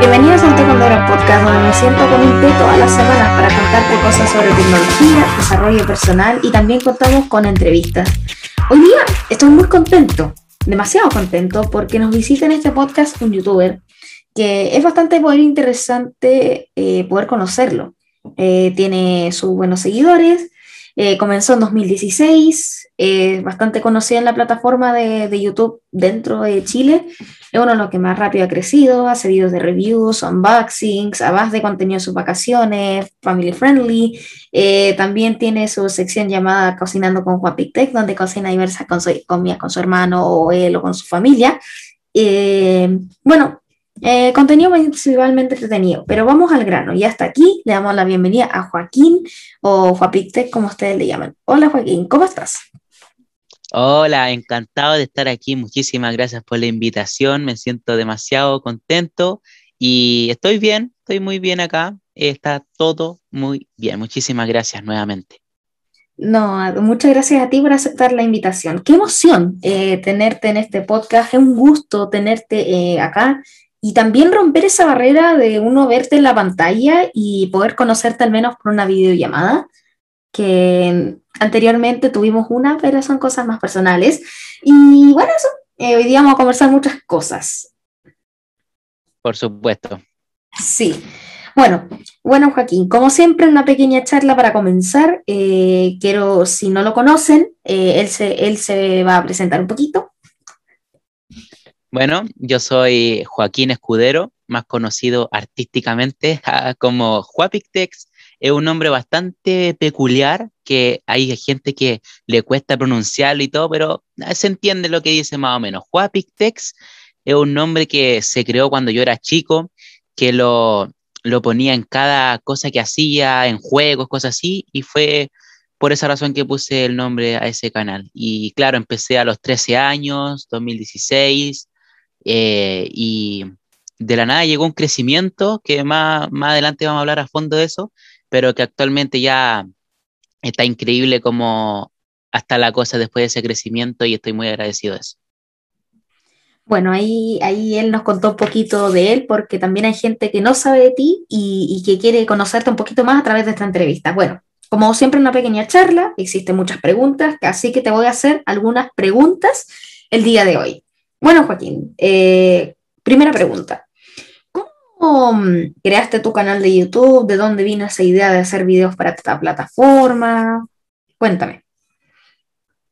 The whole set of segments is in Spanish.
Bienvenidos al Tecondoro Podcast, donde me siento con un té todas las semanas para contarte cosas sobre tecnología, desarrollo personal y también contamos con entrevistas. Hoy día estoy muy contento, demasiado contento, porque nos visita en este podcast un youtuber que es bastante poder interesante eh, poder conocerlo. Eh, tiene sus buenos seguidores, eh, comenzó en 2016, es bastante conocida en la plataforma de, de, YouTube dentro de Chile. Es uno de los que más rápido ha crecido, hace videos de reviews, unboxings, a base de contenido de sus vacaciones, family friendly. Eh, también tiene su sección llamada Cocinando con Juan Tech, donde cocina diversas comidas con su hermano o él o con su familia. Eh, bueno, eh, contenido principalmente entretenido, pero vamos al grano. Y hasta aquí le damos la bienvenida a Joaquín o Juapictec, como ustedes le llaman. Hola Joaquín, ¿cómo estás? Hola, encantado de estar aquí. Muchísimas gracias por la invitación. Me siento demasiado contento y estoy bien, estoy muy bien acá. Está todo muy bien. Muchísimas gracias nuevamente. No, muchas gracias a ti por aceptar la invitación. Qué emoción eh, tenerte en este podcast. Es un gusto tenerte eh, acá y también romper esa barrera de uno verte en la pantalla y poder conocerte al menos por una videollamada, que anteriormente tuvimos una, pero son cosas más personales. Y bueno, eso, eh, hoy día vamos a conversar muchas cosas. Por supuesto. Sí. Bueno, bueno Joaquín, como siempre una pequeña charla para comenzar. Eh, quiero, si no lo conocen, eh, él, se, él se va a presentar un poquito. Bueno, yo soy Joaquín Escudero, más conocido artísticamente como Juapictex. Es un nombre bastante peculiar que hay gente que le cuesta pronunciarlo y todo, pero se entiende lo que dice más o menos. Juapictex es un nombre que se creó cuando yo era chico, que lo, lo ponía en cada cosa que hacía, en juegos, cosas así, y fue por esa razón que puse el nombre a ese canal. Y claro, empecé a los 13 años, 2016, eh, y de la nada llegó un crecimiento que más, más adelante vamos a hablar a fondo de eso, pero que actualmente ya está increíble como hasta la cosa después de ese crecimiento y estoy muy agradecido de eso. Bueno, ahí, ahí él nos contó un poquito de él, porque también hay gente que no sabe de ti y, y, que quiere conocerte un poquito más a través de esta entrevista. Bueno, como siempre, una pequeña charla, existen muchas preguntas, así que te voy a hacer algunas preguntas el día de hoy. Bueno, Joaquín, eh, primera pregunta. ¿Cómo mm, creaste tu canal de YouTube? ¿De dónde vino esa idea de hacer videos para esta plataforma? Cuéntame.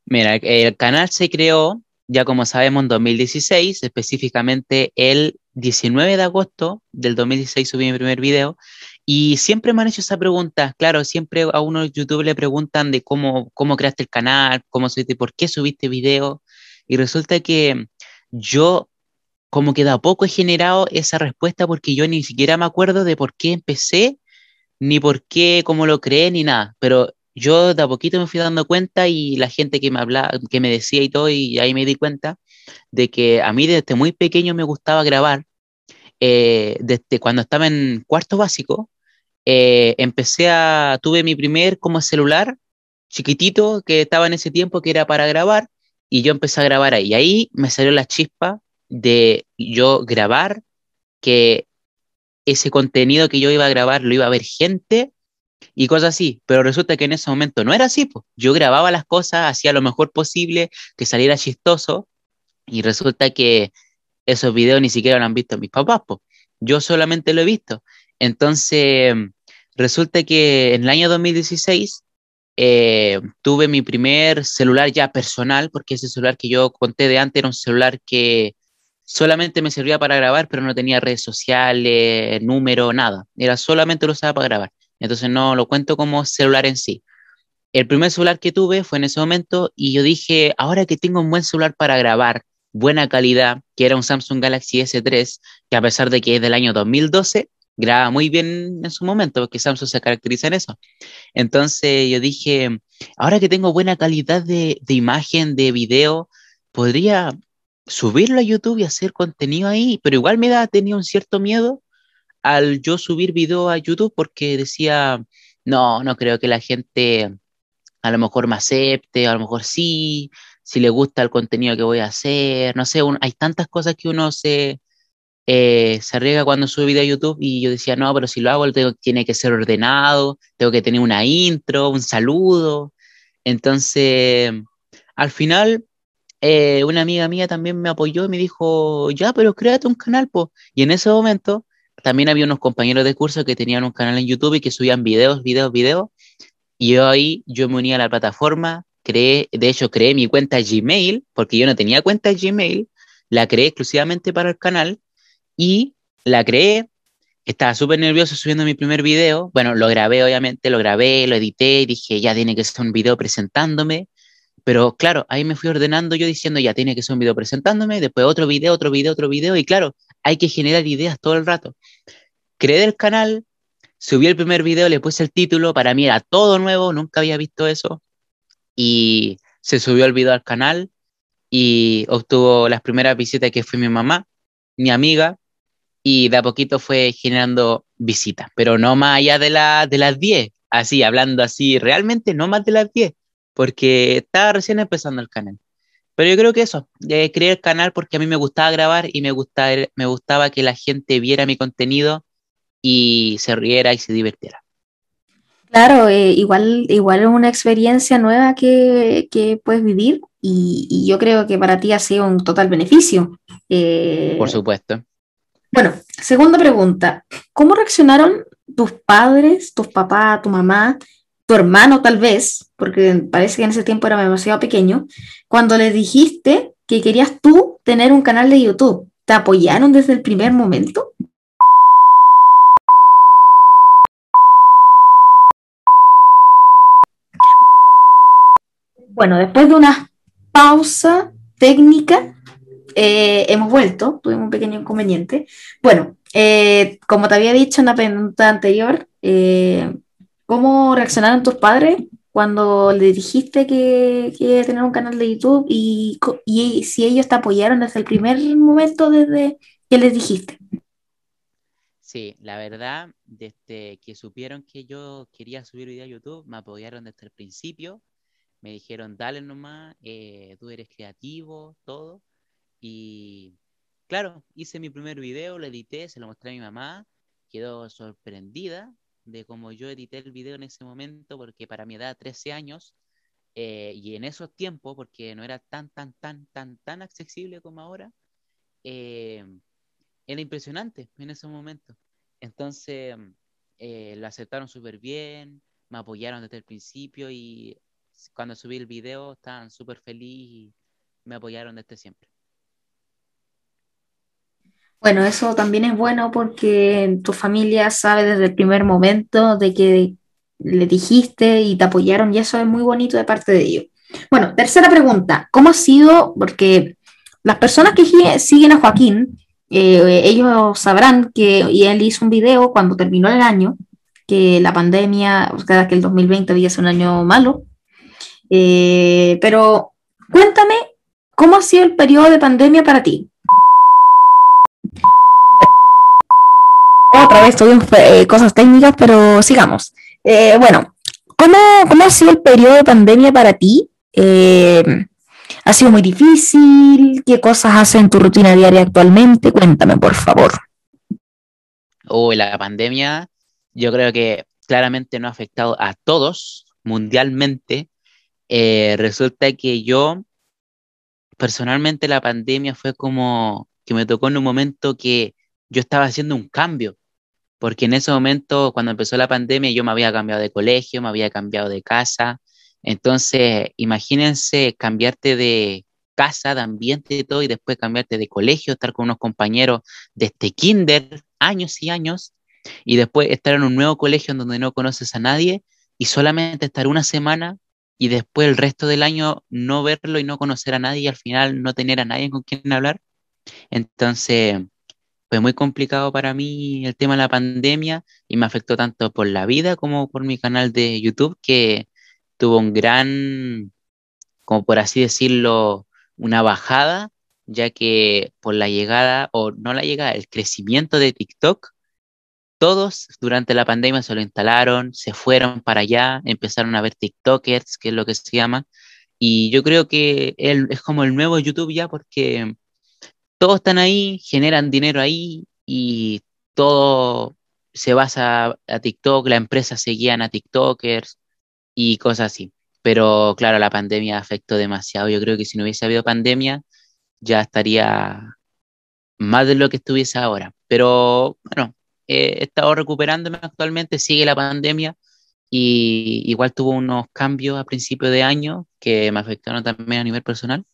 Mira, el canal se creó, ya como sabemos, en 2016, específicamente el 19 de agosto del 2016 subí mi primer video y siempre me han hecho esa pregunta. Claro, siempre a uno de YouTube le preguntan de cómo, cómo creaste el canal, cómo subiste, por qué subiste video. Y resulta que yo como que de poco he generado esa respuesta porque yo ni siquiera me acuerdo de por qué empecé, ni por qué, cómo lo creé, ni nada. Pero yo de a poquito me fui dando cuenta y la gente que me hablaba, que me decía y todo, y ahí me di cuenta de que a mí desde muy pequeño me gustaba grabar. Eh, desde cuando estaba en cuarto básico, eh, empecé a, tuve mi primer como celular chiquitito que estaba en ese tiempo que era para grabar y yo empecé a grabar ahí. Y ahí me salió la chispa de yo grabar, que ese contenido que yo iba a grabar lo iba a ver gente y cosas así. Pero resulta que en ese momento no era así. Pues. Yo grababa las cosas, hacía lo mejor posible, que saliera chistoso. Y resulta que esos videos ni siquiera lo han visto mis papás. Pues. Yo solamente lo he visto. Entonces, resulta que en el año 2016 eh, tuve mi primer celular ya personal, porque ese celular que yo conté de antes era un celular que solamente me servía para grabar, pero no tenía redes sociales, número, nada. Era solamente lo usaba para grabar. Entonces no lo cuento como celular en sí. El primer celular que tuve fue en ese momento y yo dije, ahora que tengo un buen celular para grabar, buena calidad, que era un Samsung Galaxy S3, que a pesar de que es del año 2012, graba muy bien en su momento, porque Samsung se caracteriza en eso. Entonces yo dije, ahora que tengo buena calidad de, imagen, de video, podría subirlo a YouTube y hacer contenido ahí, pero igual me da, tenía un cierto miedo al yo subir video a YouTube porque decía, no, no creo que la gente a lo mejor me acepte, a lo mejor sí, si le gusta el contenido que voy a hacer, no sé, hay tantas cosas que uno se, eh, se arriesga cuando sube video a YouTube y yo decía, no, pero si lo hago tengo, tiene que ser ordenado, tengo que tener una intro, un saludo. Entonces, al final, eh, una amiga mía también me apoyó y me dijo, ya, pero créate un canal, pues. Y en ese momento también había unos compañeros de curso que tenían un canal en YouTube y que subían videos, videos, videos. Y yo ahí, yo me uní a la plataforma, creé, de hecho, creé mi cuenta Gmail, porque yo no tenía cuenta Gmail, la creé exclusivamente para el canal y la creé. Estaba súper nervioso subiendo mi primer video. Bueno, lo grabé, obviamente, lo grabé, lo edité dije, ya tiene que ser un video presentándome. Pero claro, ahí me fui ordenando yo diciendo, ya tiene que ser un video presentándome, después otro video, otro video, otro video. Y claro, hay que generar ideas todo el rato. Creé el canal, subí el primer video, le puse el título, para mí era todo nuevo, nunca había visto eso. Y se subió el video al canal y obtuvo las primeras visitas que fue mi mamá, mi amiga, y de a poquito fue generando visitas, pero no más allá de, la, de las 10, así, hablando así, realmente no más de las 10, porque estaba recién empezando el canal. Pero yo creo que eso, eh, creé el canal porque a mí me gustaba grabar y me gustaba, me gustaba que la gente viera mi contenido y se riera y se divirtiera. Claro, eh, igual, igual es una experiencia nueva que, que puedes vivir y, yo creo que para ti ha sido un total beneficio. Eh, Por supuesto. Bueno, segunda pregunta. ¿Cómo reaccionaron tus padres, tus papás, tu mamá, tu hermano tal vez, porque parece que en ese tiempo era demasiado pequeño, cuando les dijiste que querías tú tener un canal de YouTube? ¿Te apoyaron desde el primer momento? Bueno, después de una pausa técnica, eh, hemos vuelto, tuvimos un pequeño inconveniente. Bueno, eh, como te había dicho en la pregunta anterior, eh, ¿cómo reaccionaron tus padres cuando le dijiste que quería tener un canal de YouTube y, y si ellos te apoyaron desde el primer momento desde que les dijiste? Sí, la verdad, desde que supieron que yo quería subir video a YouTube, me apoyaron desde el principio. Me dijeron, dale nomás, tú eres creativo, todo. Y claro, hice mi primer video, lo edité, se lo mostré a mi mamá, quedó sorprendida de cómo yo edité el video en ese momento, porque para mi edad, 13 años, eh, y en esos tiempos, porque no era tan, tan, tan, tan, tan accesible como ahora, eh, era impresionante en ese momento. Entonces, eh, lo aceptaron súper bien, me apoyaron desde el principio y cuando subí el video estaban súper felices y me apoyaron desde siempre. Bueno, eso también es bueno porque tu familia sabe desde el primer momento de que le dijiste y te apoyaron y eso es muy bonito de parte de ellos. Bueno, tercera pregunta, ¿cómo ha sido? Porque las personas que siguen a Joaquín, eh, ellos sabrán que y él hizo un video cuando terminó el año, que la pandemia, o sea, que el 2020 había sido un año malo, eh, pero cuéntame, ¿cómo ha sido el periodo de pandemia para ti? Otra vez tuvimos eh, cosas técnicas, pero sigamos. Eh, bueno, ¿cómo, ¿cómo, ha sido el periodo de pandemia para ti? Eh, ¿Ha sido muy difícil? ¿Qué cosas haces en tu rutina diaria actualmente? Cuéntame, por favor. Uy, la pandemia, yo creo que claramente no ha afectado a todos mundialmente. resulta que yo, personalmente, la pandemia fue como que me tocó en un momento que yo estaba haciendo un cambio, porque en ese momento, cuando empezó la pandemia, yo me había cambiado de colegio, me había cambiado de casa. Entonces, imagínense cambiarte de casa, de ambiente y todo, y después cambiarte de colegio, estar con unos compañeros de este kinder, años y años, y después estar en un nuevo colegio en donde no conoces a nadie, y solamente estar una semana y después el resto del año no verlo y no conocer a nadie y al final no tener a nadie con quien hablar. Entonces, fue muy complicado para mí el tema de la pandemia y me afectó tanto por la vida como por mi canal de YouTube que tuvo un gran, como por así decirlo, una bajada, ya que por la llegada, o no la llegada, el crecimiento de TikTok, todos durante la pandemia se lo instalaron, se fueron para allá, empezaron a ver TikTokers, que es lo que se llama, y yo creo que él es como el nuevo YouTube ya porque todos están ahí, generan dinero ahí y todo se basa a TikTok, la empresa seguían a TikTokers y cosas así. Pero claro, la pandemia afectó demasiado. Yo creo que si no hubiese habido pandemia, ya estaría más de lo que estuviese ahora. Pero bueno, he estado recuperándome actualmente, sigue la pandemia y igual tuvo unos cambios a principio de año que me afectaron también a nivel personal,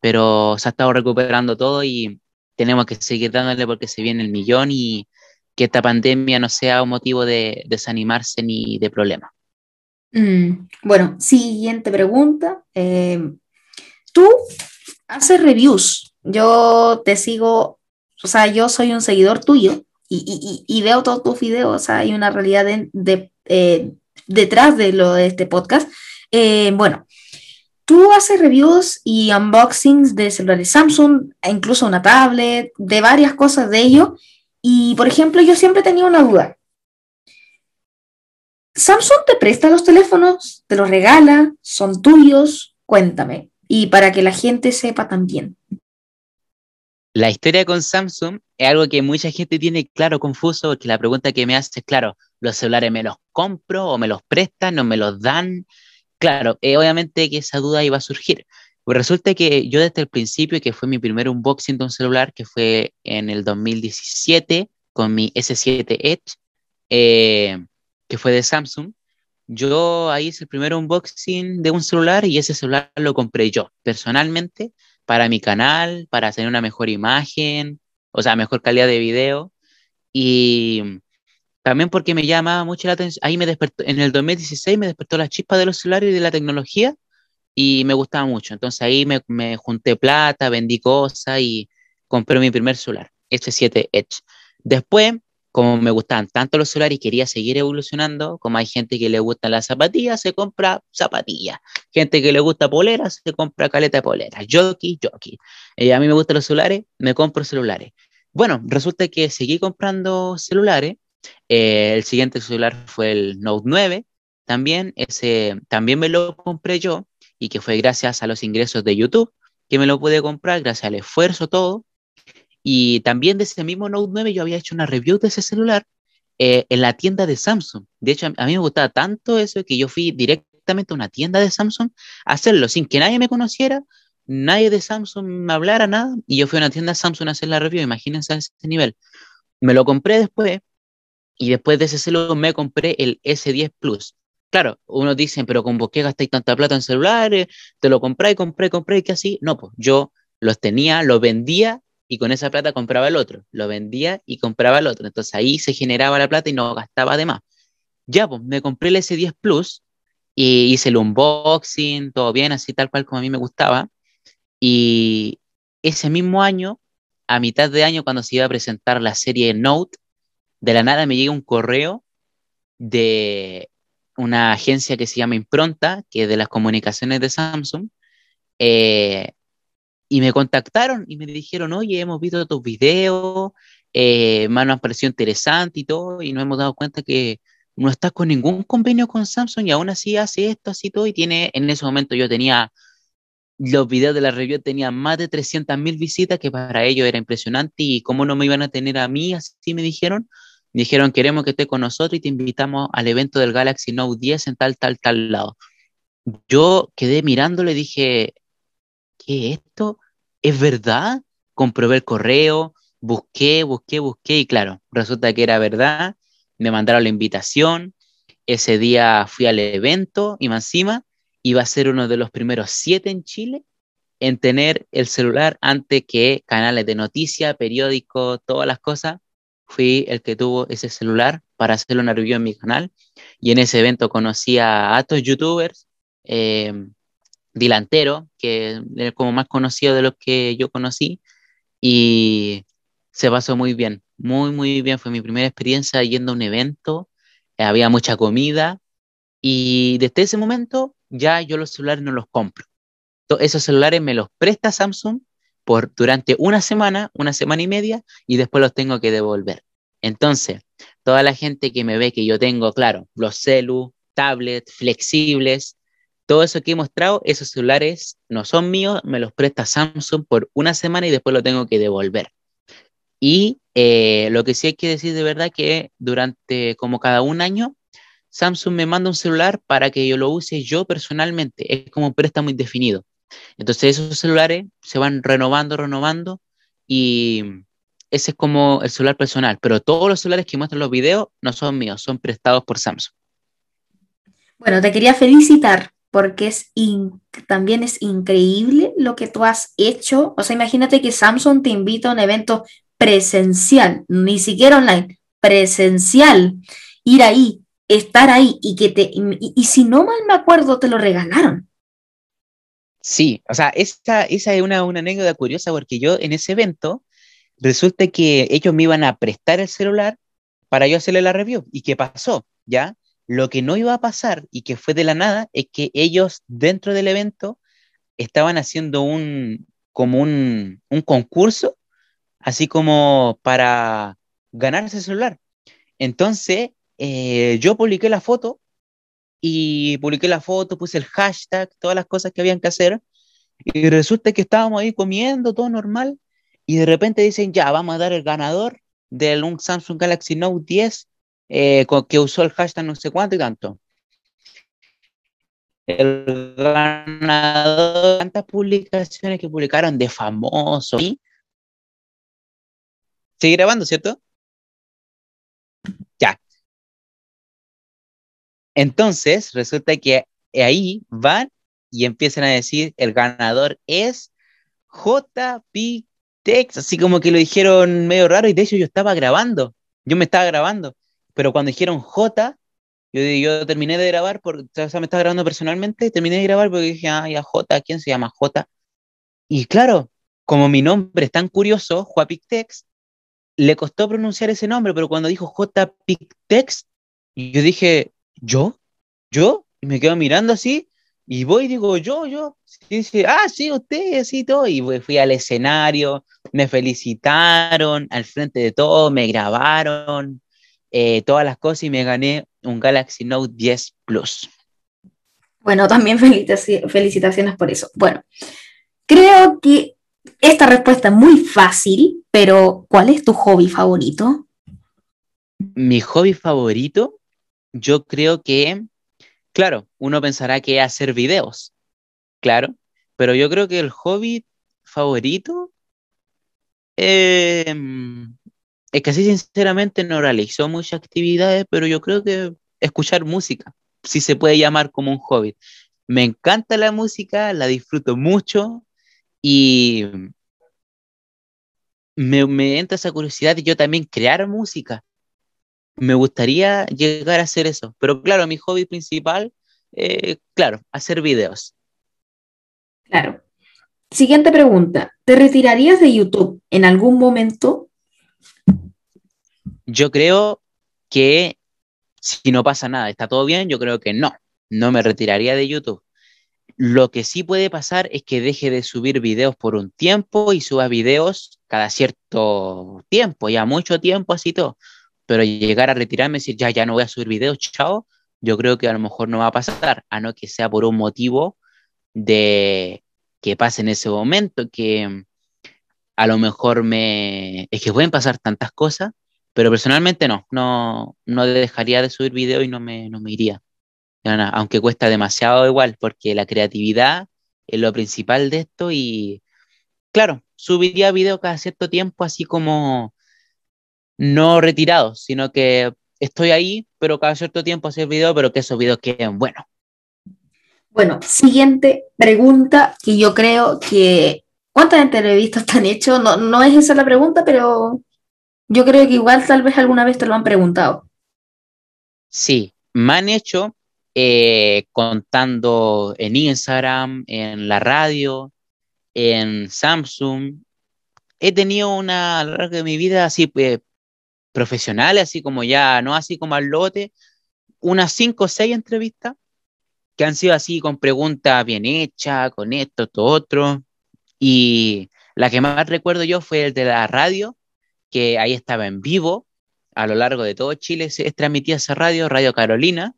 pero se ha estado recuperando todo y tenemos que seguir dándole porque se viene el millón y que esta pandemia no sea un motivo de desanimarse ni de problema. Mm, bueno, siguiente pregunta. Eh, tú haces reviews. Yo te sigo, o sea, yo soy un seguidor tuyo y, veo todos tus videos. O sea, hay una realidad de, eh, detrás de lo de este podcast. Eh, bueno, tú haces reviews y unboxings de celulares Samsung, e incluso una tablet, de varias cosas de ello. Y, por ejemplo, yo siempre tenía una duda. ¿Samsung te presta los teléfonos? ¿Te los regala? ¿Son tuyos? Cuéntame. Y para que la gente sepa también. La historia con Samsung es algo que mucha gente tiene claro confuso, porque la pregunta que me hace es, claro, ¿los celulares me los compro o me los prestan o me los dan? Claro, eh, obviamente que esa duda iba a surgir. Pues resulta que yo desde el principio, que fue mi primer unboxing de un celular, que fue en el 2017 con mi S7 Edge, eh, que fue de Samsung, yo ahí hice el primer unboxing de un celular y ese celular lo compré yo personalmente para mi canal, para tener una mejor imagen, o sea, mejor calidad de video y también porque me llamaba mucho la atención, ahí me despertó, en el 2016 me despertó la chispa de los celulares y de la tecnología y me gustaba mucho. Entonces ahí me, me junté plata, vendí cosas y compré mi primer celular, S7 Edge. Después, como me gustaban tanto los celulares y quería seguir evolucionando, como hay gente que le gustan las zapatillas, se compra zapatillas. Gente que le gusta poleras, se compra caleta de poleras. Jockey, jockey. Eh, a mí me gustan los celulares, me compro celulares. Bueno, resulta que seguí comprando celulares. Eh, el siguiente celular fue el Note 9. También, ese, también me lo compré yo y que fue gracias a los ingresos de YouTube que me lo pude comprar, gracias al esfuerzo, todo. Y también de ese mismo Note 9 yo había hecho una review de ese celular eh, en la tienda de Samsung. De hecho, a mí me gustaba tanto eso que yo fui directamente a una tienda de Samsung a hacerlo sin que nadie me conociera, nadie de Samsung me hablara nada. Y yo fui a una tienda Samsung a hacer la review, imagínense a ese nivel. Me lo compré después y después de ese celular me compré el S10 Plus. Claro, uno dice, pero ¿con qué gastáis tanta plata en celulares? Te lo compré, compré, compré, y que así. No, pues yo los tenía, los vendía y con esa plata compraba el otro. Lo vendía y compraba el otro. Entonces ahí se generaba la plata y no gastaba de más. Ya, pues me compré el S10 Plus y hice el unboxing, todo bien, así tal cual como a mí me gustaba. Y ese mismo año, a mitad de año, cuando se iba a presentar la serie Note, de la nada me llega un correo de una agencia que se llama Impronta, que es de las comunicaciones de Samsung, eh, y me contactaron y me dijeron, oye, hemos visto tus videos, eh, me han parecido interesante y todo, y nos hemos dado cuenta que no estás con ningún convenio con Samsung y aún así hace esto, así todo, y tiene, en ese momento yo tenía, los videos de la review tenían más de 300.000 visitas, que para ellos era impresionante, y cómo no me iban a tener a mí, así me dijeron, Dijeron, queremos que esté con nosotros y te invitamos al evento del Galaxy Note 10 en tal, tal, tal lado. Yo quedé mirándole y dije, ¿qué es esto? ¿Es verdad? Comprobé el correo, busqué, busqué, busqué y claro, resulta que era verdad. Me mandaron la invitación. Ese día fui al evento y más encima iba a ser uno de los primeros siete en Chile en tener el celular antes que canales de noticias, periódicos, todas las cosas fui el que tuvo ese celular para hacer una review en mi canal. Y en ese evento conocí a estos youtubers, eh, Dilantero, que es como más conocido de los que yo conocí, y se pasó muy bien, muy, muy bien. Fue mi primera experiencia yendo a un evento, eh, había mucha comida, y desde ese momento ya yo los celulares no los compro. Esos celulares me los presta Samsung por durante una semana, una semana y media, y después los tengo que devolver. Entonces, toda la gente que me ve que yo tengo, claro, los celu, tablets, flexibles, todo eso que he mostrado, esos celulares no son míos, me los presta Samsung por una semana y después lo tengo que devolver. Y eh, lo que sí hay que decir de verdad que durante como cada un año, Samsung me manda un celular para que yo lo use yo personalmente. Es como un préstamo indefinido. Entonces esos celulares se van renovando, renovando y ese es como el celular personal. Pero todos los celulares que muestran los videos no son míos, son prestados por Samsung. Bueno, te quería felicitar porque también es increíble lo que tú has hecho. O sea, imagínate que Samsung te invita a un evento presencial, ni siquiera online, presencial, ir ahí, estar ahí y que te, y, si no mal me acuerdo, te lo regalaron. Sí, o sea, esa, esa es una, una anécdota curiosa porque yo en ese evento resulta que ellos me iban a prestar el celular para yo hacerle la review. ¿Y qué pasó? ¿Ya? Lo que no iba a pasar y que fue de la nada es que ellos dentro del evento estaban haciendo un, como un, un concurso así como para ganar ese celular. Entonces, eh, yo publiqué la foto y publiqué la foto, puse el hashtag, todas las cosas que habían que hacer, y resulta que estábamos ahí comiendo, todo normal, y de repente dicen, ya, vamos a dar el ganador del un Samsung Galaxy Note 10 eh, que usó el hashtag no sé cuánto y tanto. El ganador, tantas publicaciones que publicaron de famosos, Sigue grabando, ¿cierto? Ya. Entonces, resulta que ahí van y empiezan a decir, el ganador es JP Tex, así como que lo dijeron medio raro y de hecho yo estaba grabando, yo me estaba grabando, pero cuando dijeron J, yo, yo terminé de grabar, por, o sea, me estaba grabando personalmente, terminé de grabar porque dije, ah, ya J, ¿quién se llama J? Y claro, como mi nombre es tan curioso, Tex, le costó pronunciar ese nombre, pero cuando dijo J. Pictex, yo dije, ¿yo? ¿Yo? Y me quedo mirando así, y voy y digo, yo, yo. Y dice, ah, sí, usted, así todo. Y fui al escenario, me felicitaron al frente de todo, me grabaron eh, todas las cosas y me gané un Galaxy Note 10 Plus. Bueno, también felicitaciones por eso. Bueno, creo que esta respuesta es muy fácil, pero ¿cuál es tu hobby favorito? Mi hobby favorito, yo creo que, claro, uno pensará que hacer videos, claro, pero yo creo que el hobby favorito em, es que sinceramente no realizó muchas actividades, pero yo creo que escuchar música, si se puede llamar como un hobby. Me encanta la música, la disfruto mucho, y me, entra esa curiosidad de yo también crear música. Me gustaría llegar a hacer eso. Pero claro, mi hobby principal, eh, claro, hacer videos. Claro. Siguiente pregunta. ¿Te retirarías de YouTube en algún momento? Yo creo que si no pasa nada, está todo bien, yo creo que no, no me retiraría de YouTube. Lo que sí puede pasar es que deje de subir videos por un tiempo y suba videos cada cierto tiempo, ya mucho tiempo, así todo. Pero llegar a retirarme y decir, ya, ya no voy a subir videos, chao, yo creo que a lo mejor no va a pasar, a no que sea por un motivo de que pase en ese momento, que a lo mejor me... Es que pueden pasar tantas cosas, pero personalmente no, no, no dejaría de subir videos y no me, no me iría. Aunque cuesta demasiado igual, porque la creatividad es lo principal de esto y claro, subiría video cada cierto tiempo, así como no retirado, sino que estoy ahí, pero cada cierto tiempo hacer video, pero que esos videos queden buenos. Bueno, siguiente pregunta que yo creo que... ¿Cuántas entrevistas te han hecho? No, no es esa la pregunta, pero yo creo que igual tal vez alguna vez te lo han preguntado. Sí, me han hecho, eh, contando en Instagram, en la radio, en Samsung. He tenido una a lo largo de mi vida así pues, profesional, así como ya, no así como al lote, unas cinco o seis entrevistas que han sido así con preguntas bien hechas, con esto, todo otro. Y la que más recuerdo yo fue el de la radio, que ahí estaba en vivo, a lo largo de todo Chile se transmitía esa radio, Radio Carolina,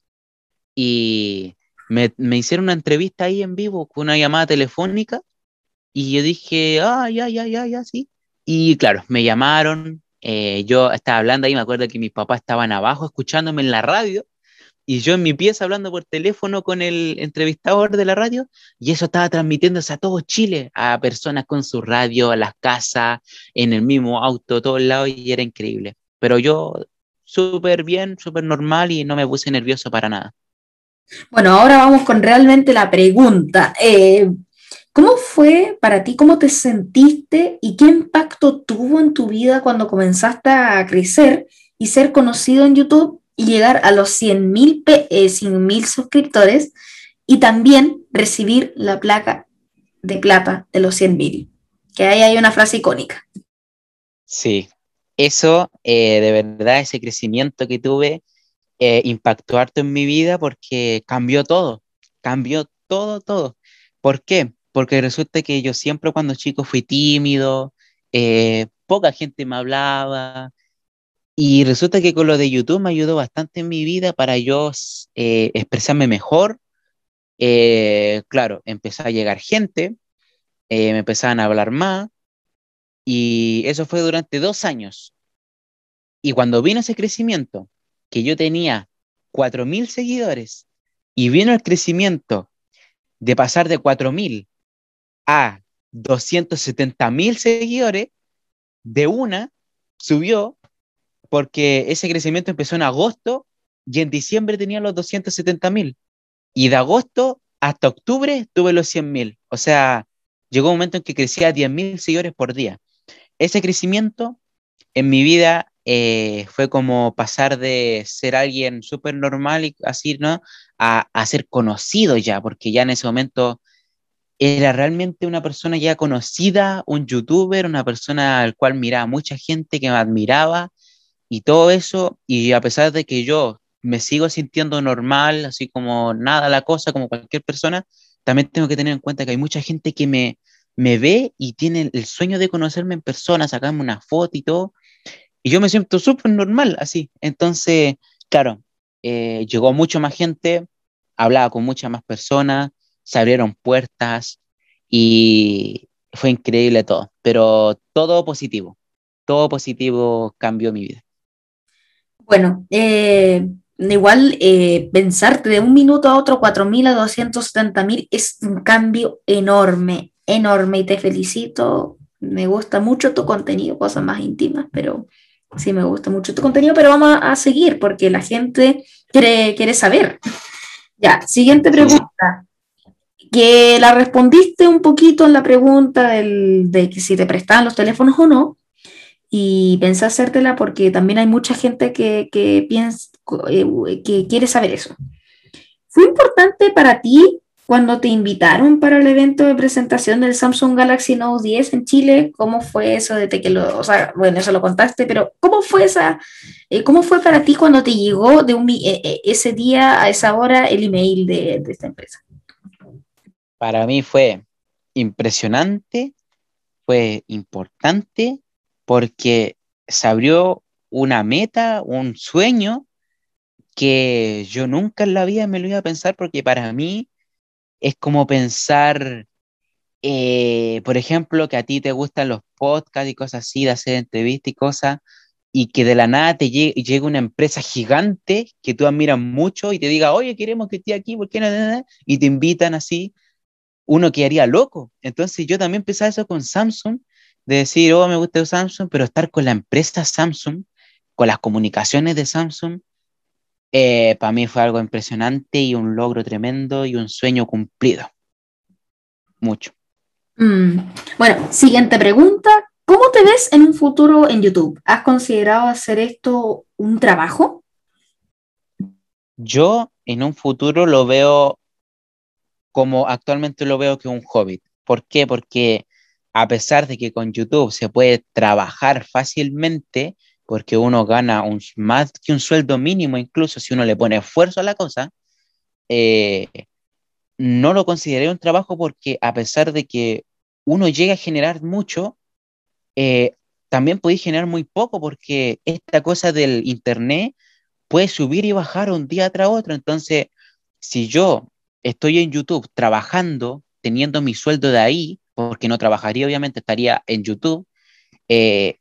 y me, me hicieron una entrevista ahí en vivo con una llamada telefónica y yo dije, ah, ya, ya, ya, ya, sí. Y claro, me llamaron, eh, yo estaba hablando ahí, me acuerdo que mis papás estaban abajo escuchándome en la radio y yo en mi pieza hablando por teléfono con el entrevistador de la radio y eso estaba transmitiéndose a todo Chile, a personas con su radio, a las casas, en el mismo auto, todos lados y era increíble. Pero yo súper bien, súper normal y no me puse nervioso para nada. Bueno, ahora vamos con realmente la pregunta. Eh, ¿Cómo fue para ti, cómo te sentiste y qué impacto tuvo en tu vida cuando comenzaste a crecer y ser conocido en YouTube y llegar a los 100.000 eh, suscriptores y también recibir la placa de plata de los 100.000? Que ahí hay una frase icónica. Sí, eso eh, de verdad, ese crecimiento que tuve eh, impactó harto en mi vida porque cambió todo, cambió todo, todo. ¿Por qué? Porque resulta que yo siempre cuando chico fui tímido, eh, poca gente me hablaba, y resulta que con lo de YouTube me ayudó bastante en mi vida para yo expresarme mejor. claro, empezó a llegar gente, me empezaban a hablar más, y eso fue durante dos años. Y cuando vino ese crecimiento, que yo tenía 4.000 seguidores, y vino el crecimiento de pasar de 4.000 a 270.000 seguidores, de una subió porque ese crecimiento empezó en agosto y en diciembre tenía los 270.000. Y de agosto hasta octubre tuve los 100.000. O sea, llegó un momento en que crecía 10.000 seguidores por día ese crecimiento en mi vida eh, fue como pasar de ser alguien súper normal y así, ¿no? A, ser conocido ya, porque ya en ese momento era realmente una persona ya conocida, un youtuber, una persona al cual miraba mucha gente que me admiraba y todo eso, y a pesar de que yo me sigo sintiendo normal, así como nada la cosa, como cualquier persona, también tengo que tener en cuenta que hay mucha gente que me, me ve y tiene el sueño de conocerme en persona, sacarme una foto y todo, y yo me siento súper normal así. Entonces, claro, eh, llegó mucho más gente, hablaba con muchas más personas, se abrieron puertas y fue increíble todo, pero todo positivo, todo positivo cambió mi vida. Bueno, eh, igual eh, pensarte de un minuto a otro, 4.000 a 270.000 es un cambio enorme, enorme y te felicito. Me gusta mucho tu contenido, cosas más íntimas, pero sí me gusta mucho tu contenido, pero vamos a, seguir porque la gente quiere, quiere saber. Ya, siguiente pregunta. Que la respondiste un poquito en la pregunta del, de si te prestaban los teléfonos o no, y pensé hacértela porque también hay mucha gente que, que, piensa, eh, que quiere saber eso. ¿Fue importante para ti cuando te invitaron para el evento de presentación del Samsung Galaxy Note 10 en Chile, ¿cómo fue eso de que lo, o sea, bueno, eso lo contaste, pero ¿cómo fue esa, eh, cómo fue para ti cuando te llegó de eh, eh, ese día a esa hora el email de, de esta empresa? Para mí fue impresionante, fue importante porque se abrió una meta, un sueño que yo nunca en la vida me lo iba a pensar porque para mí es como pensar, eh, por ejemplo, que a ti te gustan los podcasts y cosas así, de hacer entrevistas y cosas, y que de la nada te llegue, una empresa gigante que tú admiras mucho y te diga, oye, queremos que esté aquí, ¿por? Y te invitan así, uno quedaría loco. Entonces yo también pensaba eso con Samsung, de decir, oh, me gusta Samsung, pero estar con la empresa Samsung, con las comunicaciones de Samsung, eh, para mí fue algo impresionante y un logro tremendo y un sueño cumplido. Mucho. Mm, bueno, siguiente pregunta. ¿Cómo te ves en un futuro en YouTube? ¿Has considerado hacer esto un trabajo? Yo en un futuro lo veo como actualmente lo veo que un hobby. ¿Por qué? Porque a pesar de que con YouTube se puede trabajar fácilmente, porque uno gana un, más que un sueldo mínimo, incluso si uno le pone esfuerzo a la cosa, eh, no lo consideré un trabajo porque a pesar de que uno llega a generar mucho, eh, también podéis generar muy poco porque esta cosa del Internet puede subir y bajar un día tras otro. Entonces, si yo estoy en YouTube trabajando, teniendo mi sueldo de ahí, porque no trabajaría, obviamente, estaría en YouTube. Eh,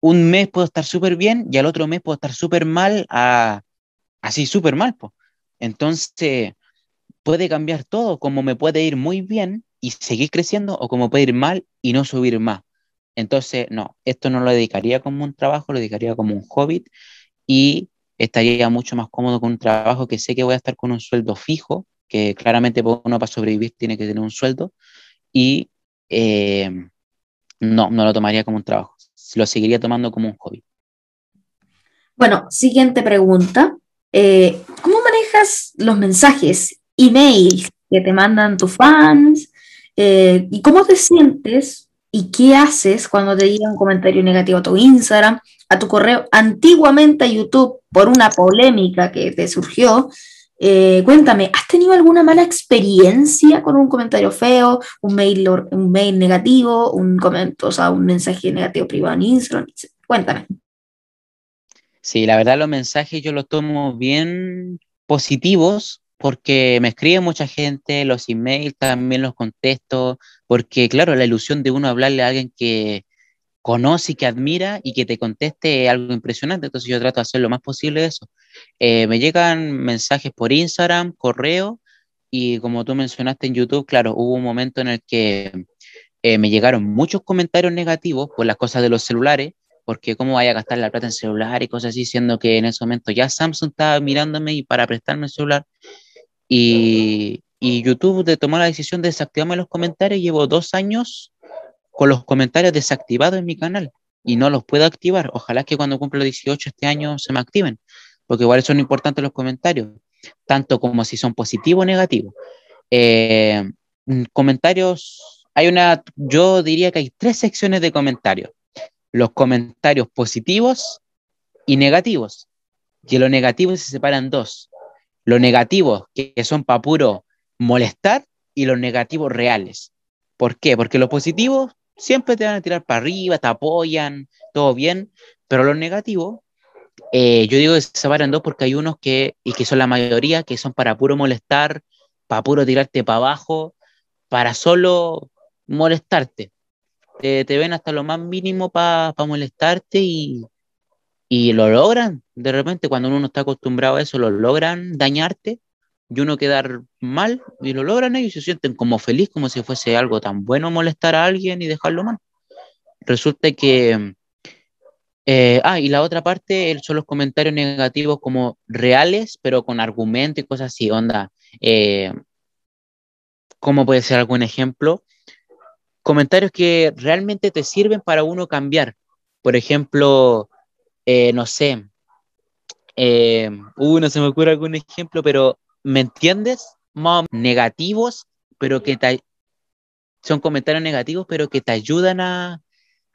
un mes puedo estar súper bien y al otro mes puedo estar súper mal, así súper mal. pues. Entonces, puede cambiar todo, como me puede ir muy bien y seguir creciendo, o como puede ir mal y no subir más. Entonces, no, esto no lo dedicaría como un trabajo, lo dedicaría como un hobby y estaría mucho más cómodo con un trabajo que sé que voy a estar con un sueldo fijo, que claramente uno para sobrevivir tiene que tener un sueldo, y eh, no, no lo tomaría como un trabajo, lo seguiría tomando como un hobby. Bueno, siguiente pregunta. Eh, ¿Cómo manejas los mensajes, emails que te mandan tus fans? Eh, ¿Y cómo te sientes y qué haces cuando te llega un comentario negativo a tu Instagram, a tu correo, antiguamente a YouTube por una polémica que te surgió? Eh, cuéntame, ¿has tenido alguna mala experiencia con un comentario feo, un mail, un mail negativo, un comentario, o sea, un mensaje negativo privado en Instagram? Cuéntame. Sí, la verdad los mensajes yo los tomo bien positivos porque me escribe mucha gente, los emails también los contesto, porque claro, la ilusión de uno hablarle a alguien que conoce y que admira y que te conteste algo impresionante, entonces yo trato de hacer lo más posible eso. Eh, me llegan mensajes por Instagram, correo, y como tú mencionaste en YouTube, claro, hubo un momento en el que eh, me llegaron muchos comentarios negativos por las cosas de los celulares, porque cómo vaya a gastar la plata en celular y cosas así, siendo que en ese momento ya Samsung estaba mirándome y para prestarme el celular. Y, YouTube de tomó la decisión de desactivarme los comentarios. Llevo dos años con los comentarios desactivados en mi canal y no los puedo activar. Ojalá que cuando cumpla los 18 este año se me activen, porque igual son importantes los comentarios, tanto como si son positivos o negativos. Eh, mm, comentarios, hay una, yo diría que hay tres secciones de comentarios. Los comentarios positivos y negativos. Y los negativos se separan dos. Los negativos, que son para puro molestar, y los negativos reales. ¿Por qué? Porque los positivos siempre te van a tirar para arriba, te apoyan, todo bien, pero los negativos, eh, yo digo que se separan dos porque hay unos que, y que son la mayoría, que son para puro molestar, para puro tirarte para abajo, para solo molestarte. Te, ven hasta lo más mínimo para molestarte y, y lo logran. De repente, cuando uno no está acostumbrado a eso, lo logran dañarte y uno quedar mal y lo logran ellos y se sienten como feliz, como si fuese algo tan bueno molestar a alguien y dejarlo mal. Resulta que... Eh, ah, y la otra parte son los comentarios negativos como reales, pero con argumento y cosas así, onda. Eh, ¿Cómo puede ser algún ejemplo? Comentarios que realmente te sirven para uno cambiar. Por ejemplo, eh, no sé, eh, uh, no se me ocurre algún ejemplo, pero ¿me entiendes? Más negativos, pero que te, son comentarios negativos, pero que te ayudan a,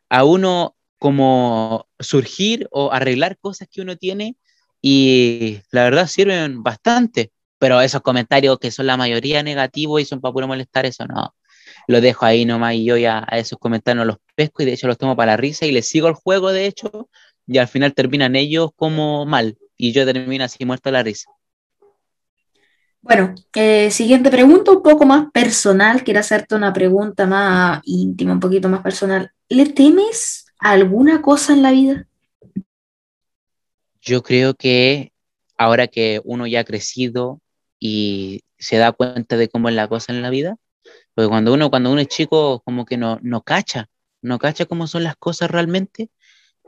a uno como surgir o arreglar cosas que uno tiene y la verdad sirven bastante, pero esos comentarios que son la mayoría negativos y son para puro molestar, eso no, lo dejo ahí nomás y yo ya a esos comentarios los pesco y de hecho los tomo para la risa y les sigo el juego de hecho y al final terminan ellos como mal y yo termino así muerto la risa. Bueno, eh, siguiente pregunta, un poco más personal. Quiero hacerte una pregunta más íntima, un poquito más personal. ¿Le temes alguna cosa en la vida? Yo creo que ahora que uno ya ha crecido y se da cuenta de cómo es la cosa en la vida, porque cuando uno, cuando uno es chico, como que no, no cacha, no cacha cómo son las cosas realmente.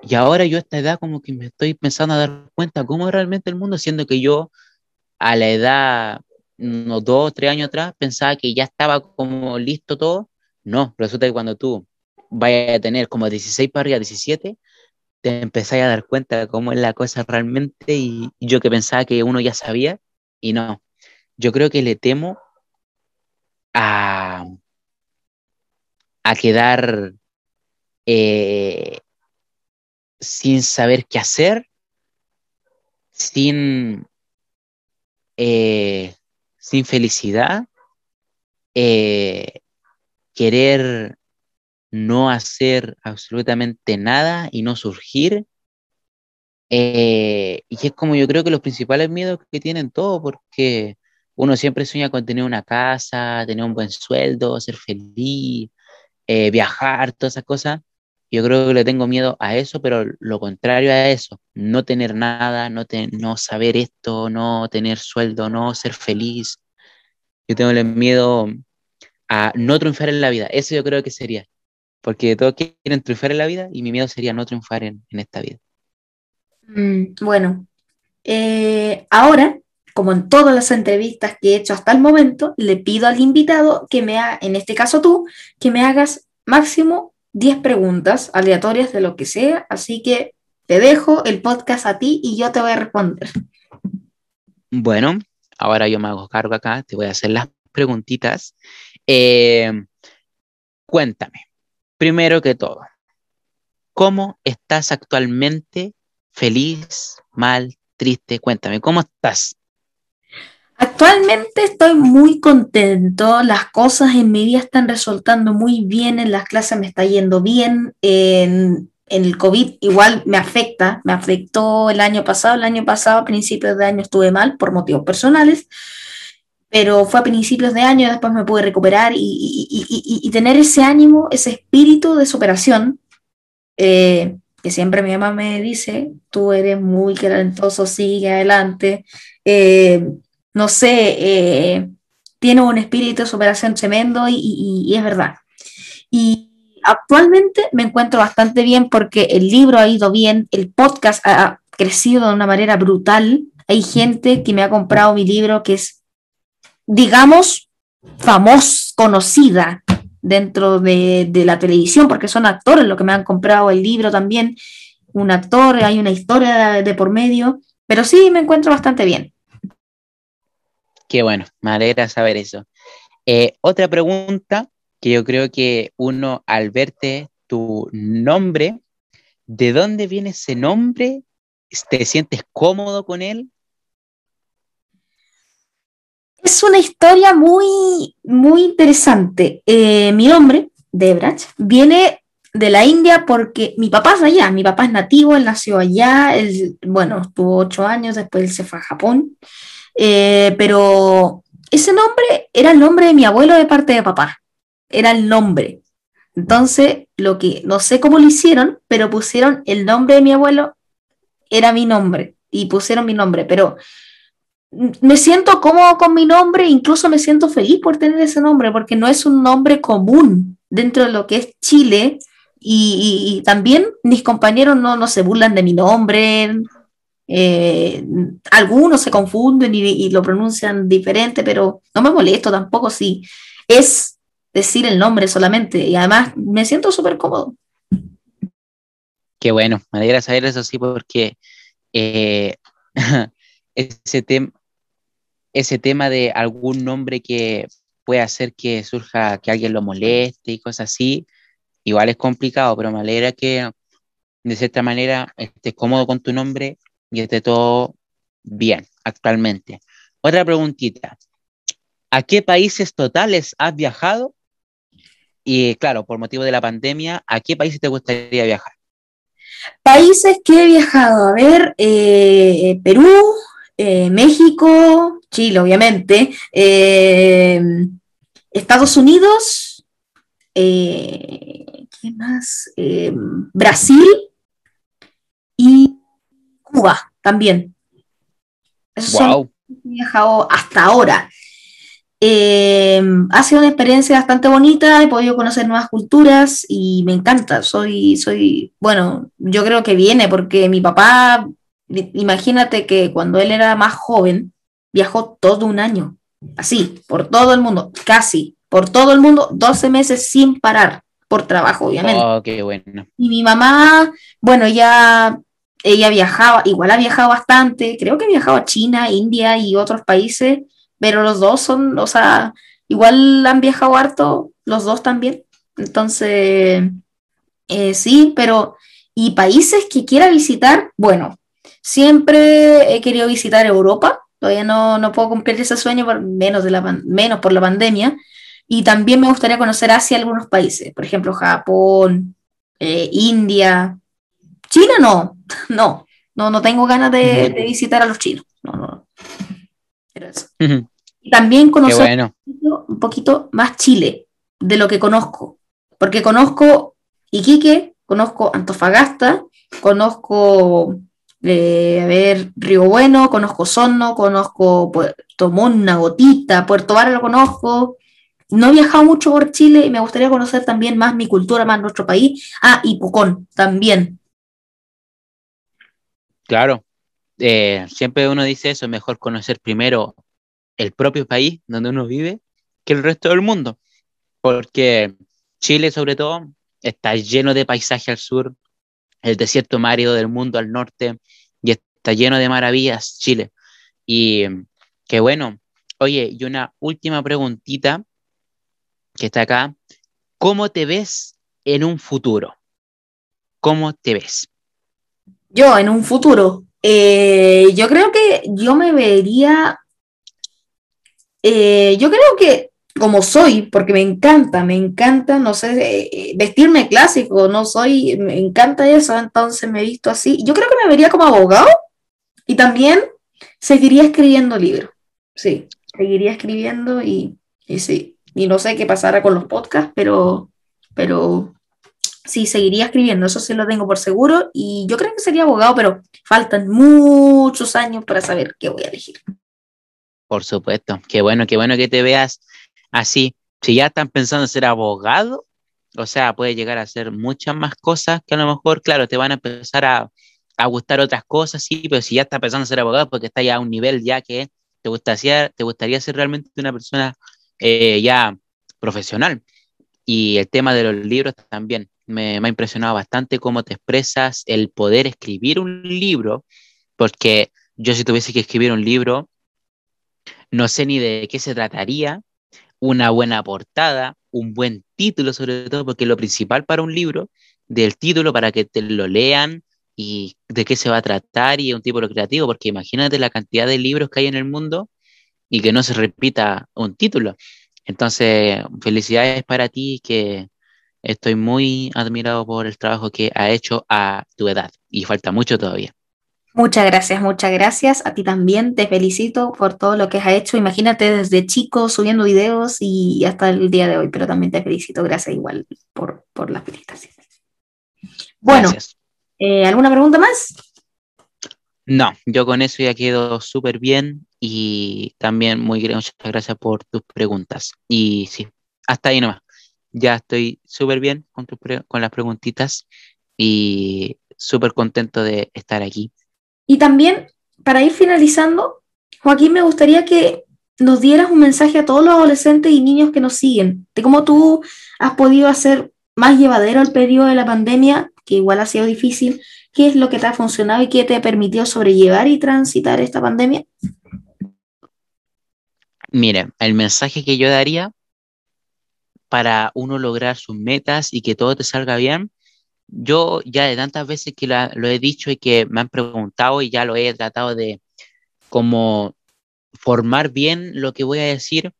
Y ahora yo a esta edad como que me estoy pensando a dar cuenta cómo es realmente el mundo, siendo que yo a la edad, unos dos, tres años atrás, pensaba que ya estaba como listo todo. No, resulta que cuando tú vayas a tener como 16 para arriba, 17, te empezás a dar cuenta de cómo es la cosa realmente y, yo que pensaba que uno ya sabía y no. Yo creo que le temo a, a quedar eh, sin saber qué hacer, sin eh, sin felicidad, eh, querer no hacer absolutamente nada y no surgir. Eh, y es como yo creo que los principales miedos que tienen todos, porque uno siempre sueña con tener una casa, tener un buen sueldo, ser feliz, eh, viajar, todas esas cosas. Yo creo que le tengo miedo a eso, pero lo contrario a eso, no tener nada, no, no saber esto, no tener sueldo, no ser feliz. Yo tengo el miedo a no triunfar en la vida. Eso yo creo que sería. Porque todos quieren triunfar en la vida y mi miedo sería no triunfar en, esta vida. Mm, bueno, eh, ahora, como en todas las entrevistas que he hecho hasta el momento, le pido al invitado que me haga, en este caso tú, que me hagas máximo 10 preguntas aleatorias de lo que sea. Así que te dejo el podcast a ti y yo te voy a responder. Bueno, ahora yo me hago cargo acá, te voy a hacer las preguntitas. Eh, cuéntame, primero que todo, ¿cómo estás actualmente? ¿Feliz? ¿Mal? ¿Triste? Cuéntame, ¿cómo estás? Actualmente estoy muy contento, las cosas en mi vida están resultando muy bien, en las clases me está yendo bien, en, el COVID igual me afecta, me afectó el año pasado, el año pasado a principios de año estuve mal por motivos personales, pero fue a principios de año, después me pude recuperar y, tener ese ánimo, ese espíritu de superación, eh, que siempre mi mamá me dice, tú eres muy talentoso, sigue adelante, eh, no sé, eh, tiene un espíritu de superación tremendo y, es verdad. Y actualmente me encuentro bastante bien porque el libro ha ido bien, el podcast ha crecido de una manera brutal. Hay gente que me ha comprado mi libro que es digamos, famosa, conocida dentro de, la televisión, porque son actores los que me han comprado el libro también, un actor, hay una historia de, por medio, pero sí me encuentro bastante bien. Qué bueno, me alegra saber eso. Eh, otra pregunta que yo creo que uno al verte tu nombre, ¿de dónde viene ese nombre? ¿Te sientes cómodo con él? Es una historia muy, muy interesante. Eh, mi nombre, Debrach, viene de la India porque mi papá es allá, mi papá es nativo, él nació allá, él, bueno, estuvo ocho años, después él se fue a Japón, eh, pero ese nombre era el nombre de mi abuelo de parte de papá, era el nombre. Entonces, lo que no sé cómo lo hicieron, pero pusieron el nombre de mi abuelo, era mi nombre, y pusieron mi nombre, pero me siento cómodo con mi nombre, incluso me siento feliz por tener ese nombre, porque no es un nombre común dentro de lo que es Chile. Y, también mis compañeros no, no, se burlan de mi nombre, eh, algunos se confunden y, lo pronuncian diferente, pero no me molesto tampoco si es decir el nombre solamente. Y además me siento súper cómodo. Qué bueno, me alegra saber eso sí, porque eh, ese tema ese tema de algún nombre que puede hacer que surja, que alguien lo moleste y cosas así, igual es complicado, pero me alegra que de cierta manera estés cómodo con tu nombre y esté todo bien actualmente. Otra preguntita. ¿A qué países totales has viajado? Y claro, por motivo de la pandemia, ¿a qué países te gustaría viajar? Países que he viajado, a ver, eh, Perú, eh, México, Chile, obviamente, eh, Estados Unidos, eh, ¿qué más? Brasil y Cuba también. Eso he viajado hasta ahora. ha sido una experiencia bastante bonita, he podido conocer nuevas culturas y me encanta. Soy, soy, bueno, yo creo que viene porque mi papá Imagínate que cuando él era más joven, viajó todo un año, así, por todo el mundo, casi, por todo el mundo, 12 meses sin parar, por trabajo, obviamente. Oh, qué bueno. Y mi mamá, bueno, ya ella viajaba, igual ha viajado bastante, creo que ha viajado a China, India y otros países, pero los dos son, o sea, igual han viajado harto, los dos también. Entonces, eh, sí, pero, y países que quiera visitar, bueno, Siempre he querido visitar Europa, todavía no, no puedo cumplir ese sueño por menos, de la, menos por la pandemia. Y también me gustaría conocer Asia algunos países, por ejemplo, Japón, eh, India. China no, no, no, no tengo ganas de, visitar a los chinos. No, no. Pero eso. también conocer un poquito más Chile, de lo que conozco, porque conozco Iquique, conozco Antofagasta, conozco, a ver, Río Bueno, conozco Sonno, conozco Puerto Montt, Gotita, Puerto Vara lo conozco. No he viajado mucho por Chile y me gustaría conocer también más mi cultura, más nuestro país. Ah, y Pucón también. Claro, eh, siempre uno dice eso, es mejor conocer primero el propio país donde uno vive que el resto del mundo, porque Chile sobre todo está lleno de paisaje al sur, el desierto márido del mundo al norte, y está lleno de maravillas Chile. Y qué bueno. Oye, y una última preguntita que está acá. ¿Cómo te ves en un futuro? ¿Cómo te ves? Yo en un futuro. Eh, yo creo que yo me vería. Eh, yo creo que como soy, porque me encanta, me encanta, no sé, eh, vestirme clásico, no soy, me encanta eso, entonces me he visto así. Yo creo que me vería como abogado y también seguiría escribiendo libros, sí, seguiría escribiendo y, y sí, y no sé qué pasará con los podcasts, pero, pero sí, seguiría escribiendo, eso sí lo tengo por seguro y yo creo que sería abogado, pero faltan muchos años para saber qué voy a elegir. Por supuesto, qué bueno, qué bueno que te veas así. Si ya están pensando en ser abogado, o sea, puede llegar a hacer muchas más cosas que a lo mejor, claro, te van a empezar a, gustar otras cosas, sí, pero si ya estás pensando en ser abogado, porque está ya a un nivel ya que te gustaría, te gustaría ser realmente una persona eh, ya profesional. Y el tema de los libros también me, me, ha impresionado bastante cómo te expresas, el poder escribir un libro, porque yo si tuviese que escribir un libro, no sé ni de qué se trataría, una buena portada, un buen título sobre todo, porque lo principal para un libro, del título para que te lo lean y de qué se va a tratar y es un título creativo, porque imagínate la cantidad de libros que hay en el mundo y que no se repita un título. Entonces, felicidades para ti, que estoy muy admirado por el trabajo que ha hecho a tu edad y falta mucho todavía. Muchas gracias, muchas gracias. A ti también te felicito por todo lo que has hecho. Imagínate desde chico subiendo videos y hasta el día de hoy, pero también te felicito. Gracias igual por, por las felicitaciones. Bueno, eh, ¿alguna pregunta más? No, yo con eso ya quedo súper bien y también muy muchas gracias por tus preguntas. Y sí, hasta ahí nomás. Ya estoy súper bien con, con las preguntitas y súper contento de estar aquí y también, para ir finalizando, Joaquín, me gustaría que nos dieras un mensaje a todos los adolescentes y niños que nos siguen, de cómo tú has podido hacer más llevadero el periodo de la pandemia, que igual ha sido difícil, qué es lo que te ha funcionado y qué te ha permitido sobrellevar y transitar esta pandemia. Mire, el mensaje que yo daría para uno lograr sus metas y que todo te salga bien yo ya de tantas veces que lo he dicho y que me han preguntado y ya lo he tratado de como formar bien lo que voy a decir,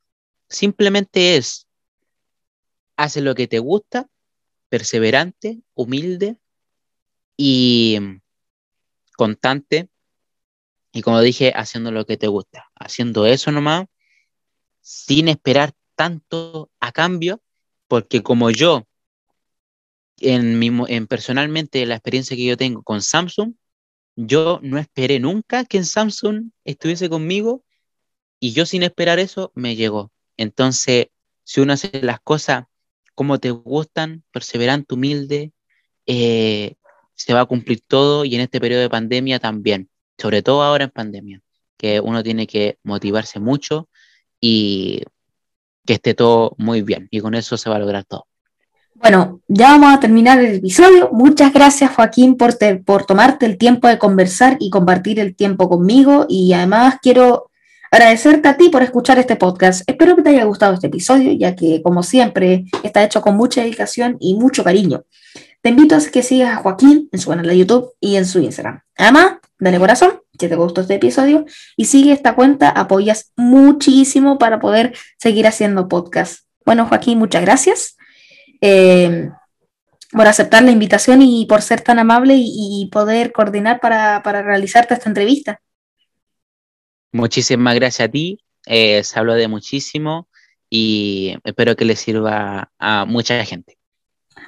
simplemente es, hace lo que te gusta, perseverante, humilde y constante. Y como dije, haciendo lo que te gusta, haciendo eso nomás, sin esperar tanto a cambio, porque como yo en, en personalmente la experiencia que yo tengo con Samsung, yo no esperé nunca que en Samsung estuviese conmigo y yo sin esperar eso me llegó. Entonces, si uno hace las cosas como te gustan, perseverante, humilde, eh, se va a cumplir todo y en este periodo de pandemia también, sobre todo ahora en pandemia, que uno tiene que motivarse mucho y que esté todo muy bien y con eso se va a lograr todo. Bueno, ya vamos a terminar el episodio. Muchas gracias Joaquín por, tomarte el tiempo de conversar y compartir el tiempo conmigo y además quiero agradecerte a ti por escuchar este podcast. Espero que te haya gustado este episodio, ya que como siempre está hecho con mucha dedicación y mucho cariño. Te invito a que sigas a Joaquín en su canal de YouTube y en su Instagram. Además, dale corazón si te gustó este episodio y sigue esta cuenta, apoyas muchísimo para poder seguir haciendo podcast. Bueno, Joaquín, muchas gracias. Eh, por aceptar la invitación y por ser tan amable y, poder coordinar para, realizarte esta entrevista. Muchísimas gracias a ti eh, se habló de muchísimo y espero que le sirva a mucha gente.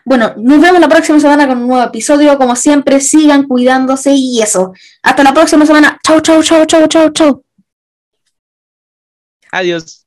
Bueno, nos vemos la próxima semana con un nuevo episodio. Como siempre, sigan cuidándose y eso. Hasta la próxima semana. Chau, chau, chau, chau, chau, chau. Adiós.